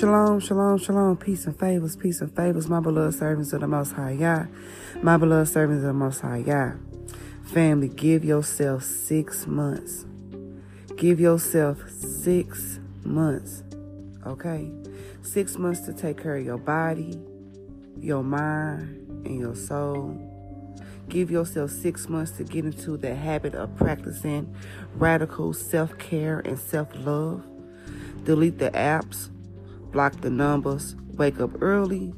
Shalom, shalom, shalom. Peace and favors, peace and favors. My beloved servants of the Most High Yah. My beloved servants of the Most High Yah. Family, give yourself six months. Give yourself six months. Okay? Six months to take care of your body, your mind, and your soul. Give yourself six months to get into the habit of practicing radical self care and self love. Delete the apps, block the numbers, wake up early,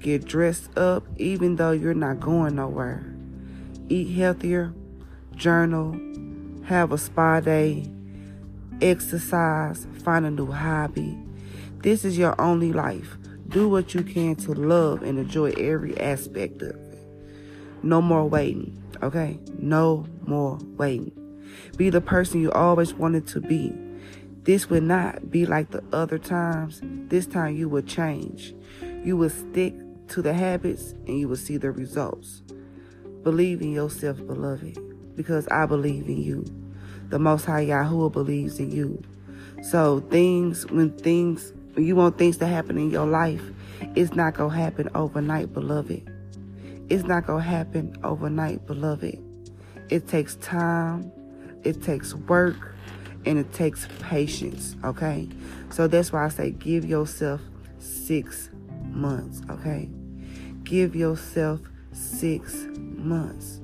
get dressed up even though you're not going nowhere. Eat healthier, journal, have a spa day, exercise, find a new hobby. This is your only life. Do what you can to love and enjoy every aspect of it. No more waiting, okay? No more waiting. Be the person you always wanted to be. This will not be like the other times. This time you will change. You will stick to the habits and you will see the results. Believe in yourself, beloved, because I believe in you. The Most High Yahuwah believes in you. So things, when things, when you want things to happen in your life, it's not going to happen overnight, beloved. It's not going to happen overnight, beloved. It takes time. It takes work and it takes patience, okay? So that's why I say give yourself six months, okay? Give yourself six months.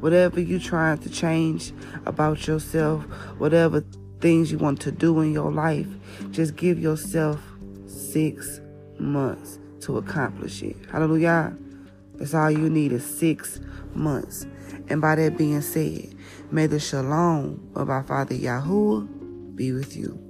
Whatever you're trying to change about yourself, whatever things you want to do in your life, just give yourself six months to accomplish it. Hallelujah. That's all you need is six months. And by that being said, may the shalom of our Father Yahuwah be with you.